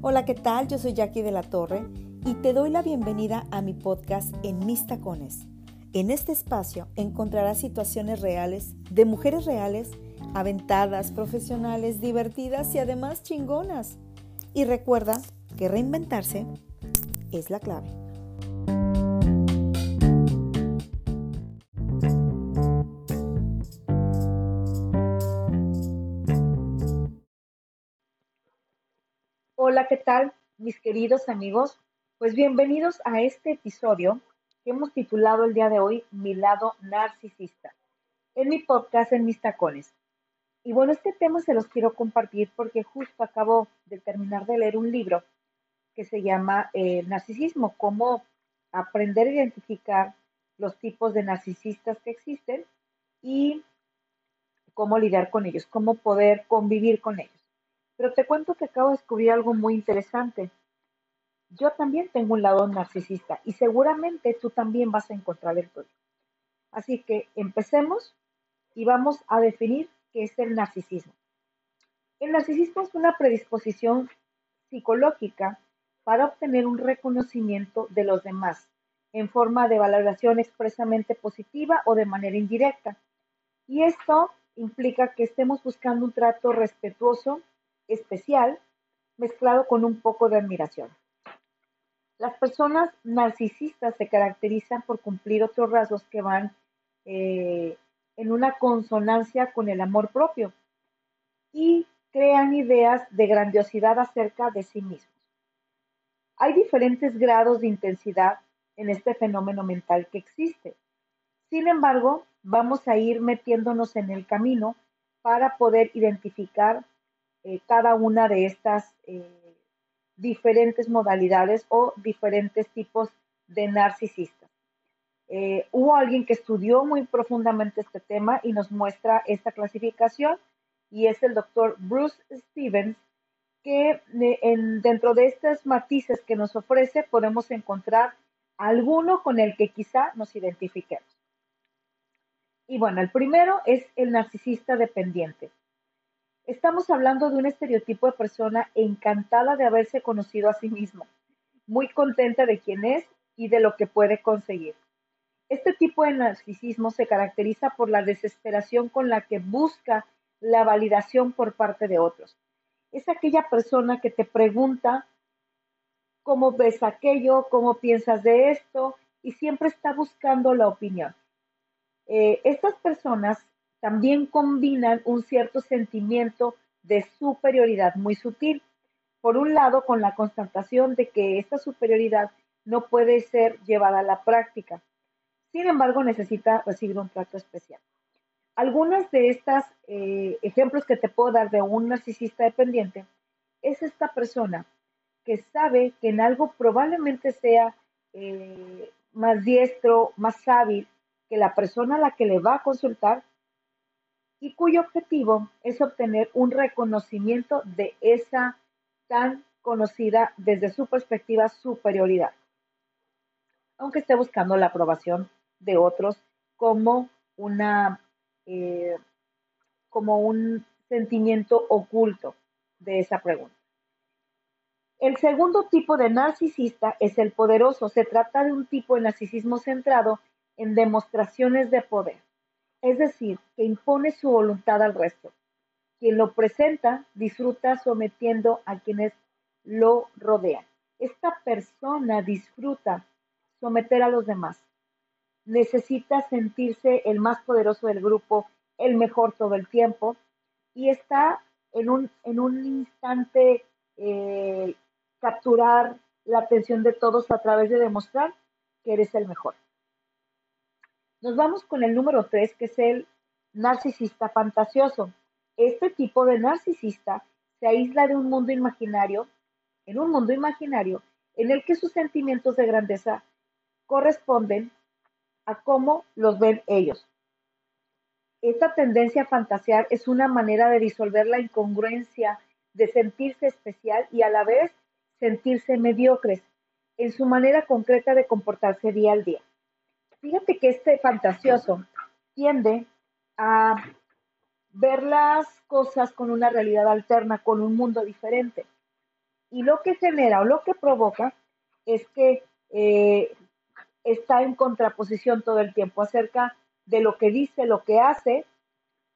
Hola, ¿qué tal? Yo soy Jackie de la Torre y te doy la bienvenida a mi podcast En Mis Tacones. En este espacio encontrarás situaciones reales de mujeres reales, aventadas, profesionales, divertidas y además chingonas. Y recuerda que reinventarse es la clave. Hola, ¿qué tal, mis queridos amigos? Pues bienvenidos a este episodio que hemos titulado el día de hoy Mi lado narcisista, en mi podcast En mis tacones. Y bueno, este tema se los quiero compartir porque justo acabo de terminar de leer un libro que se llama eh, Narcisismo, cómo aprender a identificar los tipos de narcisistas que existen y cómo lidiar con ellos, cómo poder convivir con ellos. Pero te cuento que acabo de descubrir algo muy interesante. Yo también tengo un lado narcisista y seguramente tú también vas a encontrar el tuyo. Así que empecemos y vamos a definir qué es el narcisismo. El narcisismo es una predisposición psicológica para obtener un reconocimiento de los demás en forma de valoración expresamente positiva o de manera indirecta. Y esto implica que estemos buscando un trato respetuoso especial mezclado con un poco de admiración. Las personas narcisistas se caracterizan por cumplir otros rasgos que van eh, en una consonancia con el amor propio y crean ideas de grandiosidad acerca de sí mismos. Hay diferentes grados de intensidad en este fenómeno mental que existe. Sin embargo, vamos a ir metiéndonos en el camino para poder identificar eh, cada una de estas eh, diferentes modalidades o diferentes tipos de narcisistas. Eh, hubo alguien que estudió muy profundamente este tema y nos muestra esta clasificación y es el doctor Bruce Stevens, que dentro de estos matices que nos ofrece podemos encontrar alguno con el que quizá nos identifiquemos. Y bueno, el primero es el narcisista dependiente. Estamos hablando de un estereotipo de persona encantada de haberse conocido a sí mismo, muy contenta de quién es y de lo que puede conseguir. Este tipo de narcisismo se caracteriza por la desesperación con la que busca la validación por parte de otros. Es aquella persona que te pregunta cómo ves aquello, cómo piensas de esto y siempre está buscando la opinión. Eh, estas personas también combinan un cierto sentimiento de superioridad muy sutil. Por un lado, con la constatación de que esta superioridad no puede ser llevada a la práctica. Sin embargo, necesita recibir un trato especial. Algunos de estos eh, ejemplos que te puedo dar de un narcisista dependiente es esta persona que sabe que en algo probablemente sea eh, más diestro, más hábil que la persona a la que le va a consultar y cuyo objetivo es obtener un reconocimiento de esa tan conocida desde su perspectiva superioridad, aunque esté buscando la aprobación de otros como una eh, como un sentimiento oculto de esa pregunta. El segundo tipo de narcisista es el poderoso. Se trata de un tipo de narcisismo centrado en demostraciones de poder es decir, que impone su voluntad al resto. Quien lo presenta disfruta sometiendo a quienes lo rodean. Esta persona disfruta someter a los demás. Necesita sentirse el más poderoso del grupo, el mejor todo el tiempo, y está en un, en un instante eh, capturar la atención de todos a través de demostrar que eres el mejor. Nos vamos con el número 3, que es el narcisista fantasioso. Este tipo de narcisista se aísla de un mundo imaginario, en un mundo imaginario en el que sus sentimientos de grandeza corresponden a cómo los ven ellos. Esta tendencia a fantasear es una manera de disolver la incongruencia de sentirse especial y a la vez sentirse mediocres en su manera concreta de comportarse día al día. Fíjate que este fantasioso tiende a ver las cosas con una realidad alterna, con un mundo diferente. Y lo que genera o lo que provoca es que eh, está en contraposición todo el tiempo acerca de lo que dice, lo que hace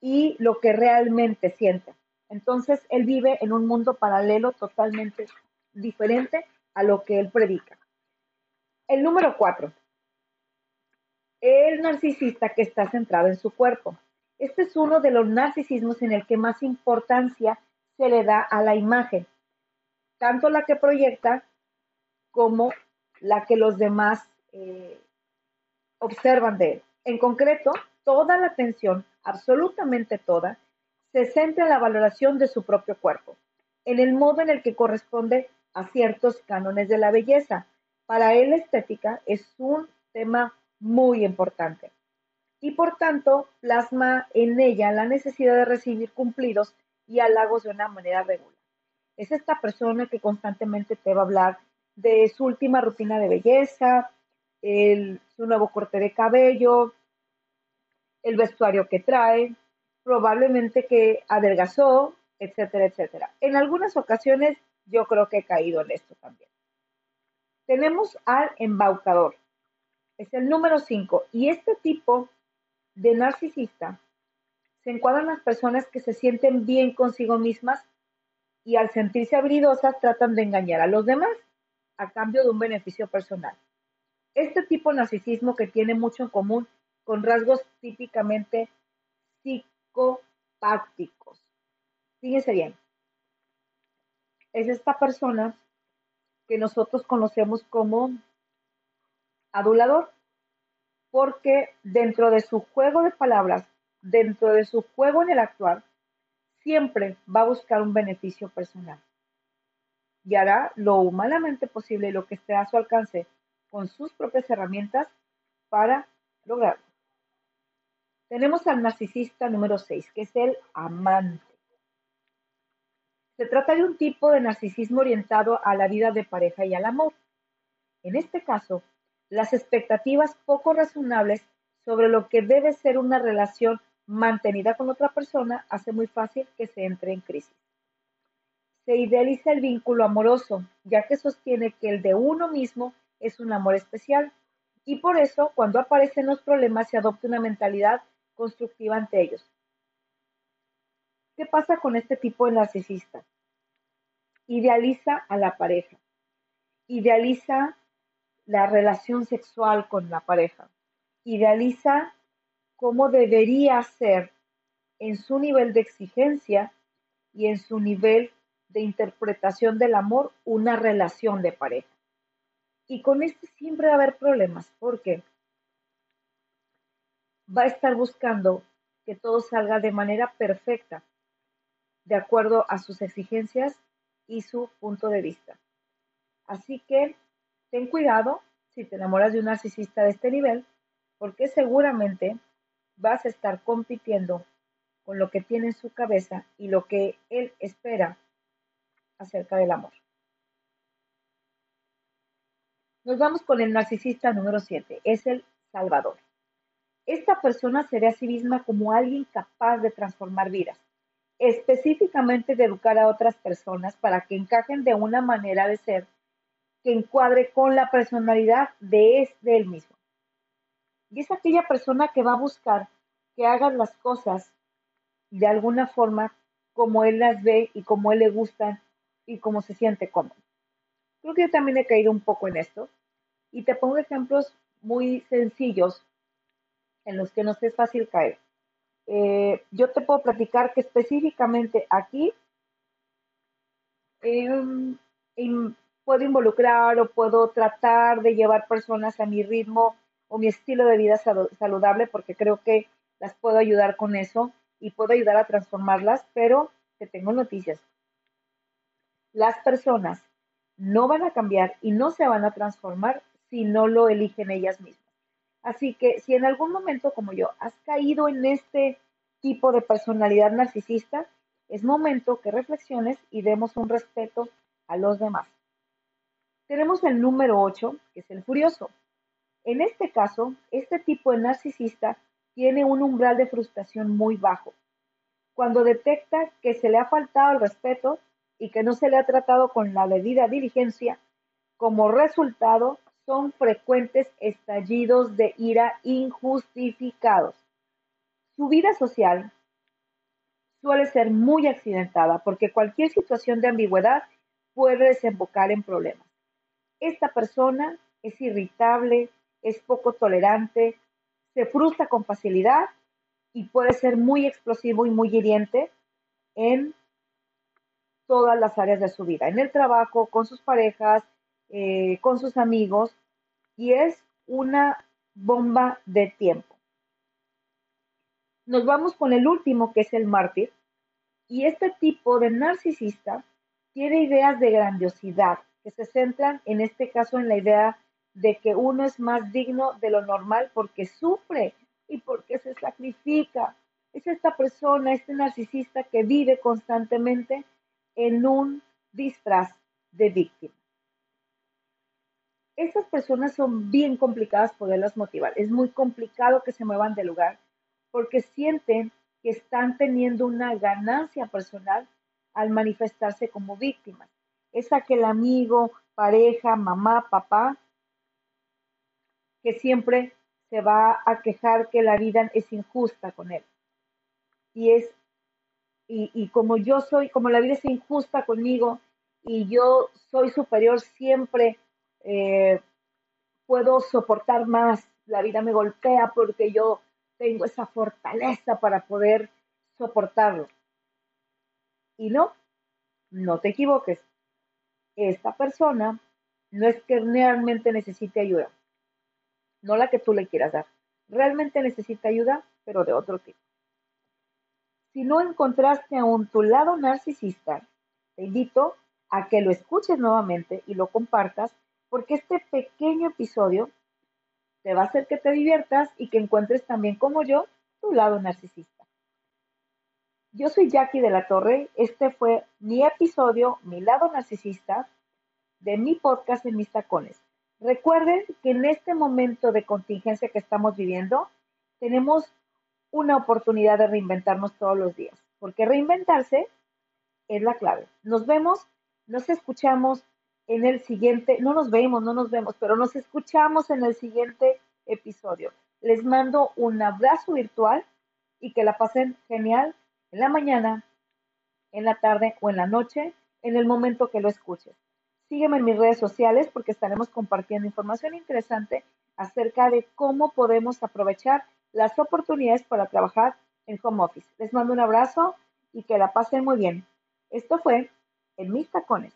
y lo que realmente siente. Entonces, él vive en un mundo paralelo totalmente diferente a lo que él predica. El número cuatro, el narcisista que está centrado en su cuerpo. Este es uno de los narcisismos en el que más importancia se le da a la imagen, tanto la que proyecta como la que los demás eh, observan de él. En concreto, toda la atención, absolutamente toda, se centra en la valoración de su propio cuerpo, en el modo en el que corresponde a ciertos cánones de la belleza. Para él la estética es un tema muy importante y por tanto plasma en ella la necesidad de recibir cumplidos y halagos de una manera regular. Es esta persona que constantemente te va a hablar de su última rutina de belleza, su nuevo corte de cabello, el vestuario que trae, probablemente que adelgazó, etcétera, etcétera. En algunas ocasiones yo creo que he caído en esto también. Tenemos al embaucador es el número 5. Y este tipo de narcisista se encuadran las personas que se sienten bien consigo mismas y al sentirse habilidosas tratan de engañar a los demás a cambio de un beneficio personal. Este tipo de narcisismo que tiene mucho en común con rasgos típicamente psicopáticos. Fíjense bien, es esta persona que nosotros conocemos como adulador, porque dentro de su juego de palabras, dentro de su juego en el actuar, siempre va a buscar un beneficio personal y hará lo humanamente posible lo que esté a su alcance con sus propias herramientas para lograrlo. Tenemos al narcisista número 6, que es el amante. Se trata de un tipo de narcisismo orientado a la vida de pareja y al amor. En este caso, las expectativas poco razonables sobre lo que debe ser una relación mantenida con otra persona hace muy fácil que se entre en crisis. Se idealiza el vínculo amoroso, ya que sostiene que el de uno mismo es un amor especial, y por eso cuando aparecen los problemas se adopta una mentalidad constructiva ante ellos. ¿Qué pasa con este tipo de narcisista? Idealiza a la pareja, idealiza la relación sexual con la pareja. Idealiza cómo debería ser en su nivel de exigencia y en su nivel de interpretación del amor una relación de pareja. Y con este siempre va a haber problemas porque va a estar buscando que todo salga de manera perfecta, de acuerdo a sus exigencias y su punto de vista. Así que Ten cuidado si te enamoras de un narcisista de este nivel, porque seguramente vas a estar compitiendo con lo que tiene en su cabeza y lo que él espera acerca del amor. Nos vamos con el narcisista número 7, es el Salvador. Esta persona se ve a sí misma como alguien capaz de transformar vidas, específicamente de educar a otras personas para que encajen de una manera de ser que encuadre con la personalidad de, este él mismo. Y es aquella persona que va a buscar que hagan las cosas de alguna forma como él las ve y como él le gustan y como se siente cómodo. Creo que yo también he caído un poco en esto y te pongo ejemplos muy sencillos en los que nos es fácil caer. Eh, yo te puedo platicar que específicamente aquí em, puedo involucrar o puedo tratar de llevar personas a mi ritmo o mi estilo de vida saludable porque creo que las puedo ayudar con eso y puedo ayudar a transformarlas, pero te tengo noticias. Las personas no van a cambiar y no se van a transformar si no lo eligen ellas mismas. Así que si en algún momento como yo has caído en este tipo de personalidad narcisista, es momento que reflexiones y demos un respeto a los demás. Tenemos el número 8, que es el furioso. En este caso, este tipo de narcisista tiene un umbral de frustración muy bajo. Cuando detecta que se le ha faltado el respeto, y que no se le ha tratado con la debida diligencia, como resultado son frecuentes estallidos de ira injustificados. Su vida social suele ser muy accidentada porque cualquier situación de ambigüedad puede desembocar en problemas. Esta persona es irritable, es poco tolerante, se frustra con facilidad y puede ser muy explosivo y muy hiriente en todas las áreas de su vida, en el trabajo, con sus parejas, eh, con sus amigos, y es una bomba de tiempo. Nos vamos con el último, que es el mártir, y este tipo de narcisista tiene ideas de grandiosidad, que se centran en este caso en la idea de que uno es más digno de lo normal porque sufre y porque se sacrifica. Es esta persona, este narcisista que vive constantemente en un disfraz de víctima. Estas personas son bien complicadas poderlas motivar. Es muy complicado que se muevan de lugar porque sienten que están teniendo una ganancia personal al manifestarse como víctimas. Es aquel amigo, pareja, mamá, papá, que siempre se va a quejar que la vida es injusta con él. Y es y, como yo soy, como la vida es injusta conmigo y yo soy superior siempre, eh, puedo soportar más, la vida me golpea porque yo tengo esa fortaleza para poder soportarlo. Y no, no te equivoques. Esta persona no es que realmente necesite ayuda, no la que tú le quieras dar. Realmente necesita ayuda, pero de otro tipo. Si no encontraste aún tu lado narcisista, te invito a que lo escuches nuevamente y lo compartas porque este pequeño episodio te va a hacer que te diviertas y que encuentres también como yo tu lado narcisista. Yo soy Jackie de la Torre, este fue mi episodio, mi lado narcisista de mi podcast en mis tacones. Recuerden que en este momento de contingencia que estamos viviendo, tenemos una oportunidad de reinventarnos todos los días, porque reinventarse es la clave. Nos vemos, nos escuchamos en el siguiente, no nos vemos, no nos vemos, pero nos escuchamos en el siguiente episodio. Les mando un abrazo virtual y que la pasen genial en la mañana, en la tarde o en la noche, en el momento que lo escuches. Sígueme en mis redes sociales porque estaremos compartiendo información interesante acerca de cómo podemos aprovechar las oportunidades para trabajar en home office. Les mando un abrazo y que la pasen muy bien. Esto fue En mis tacones.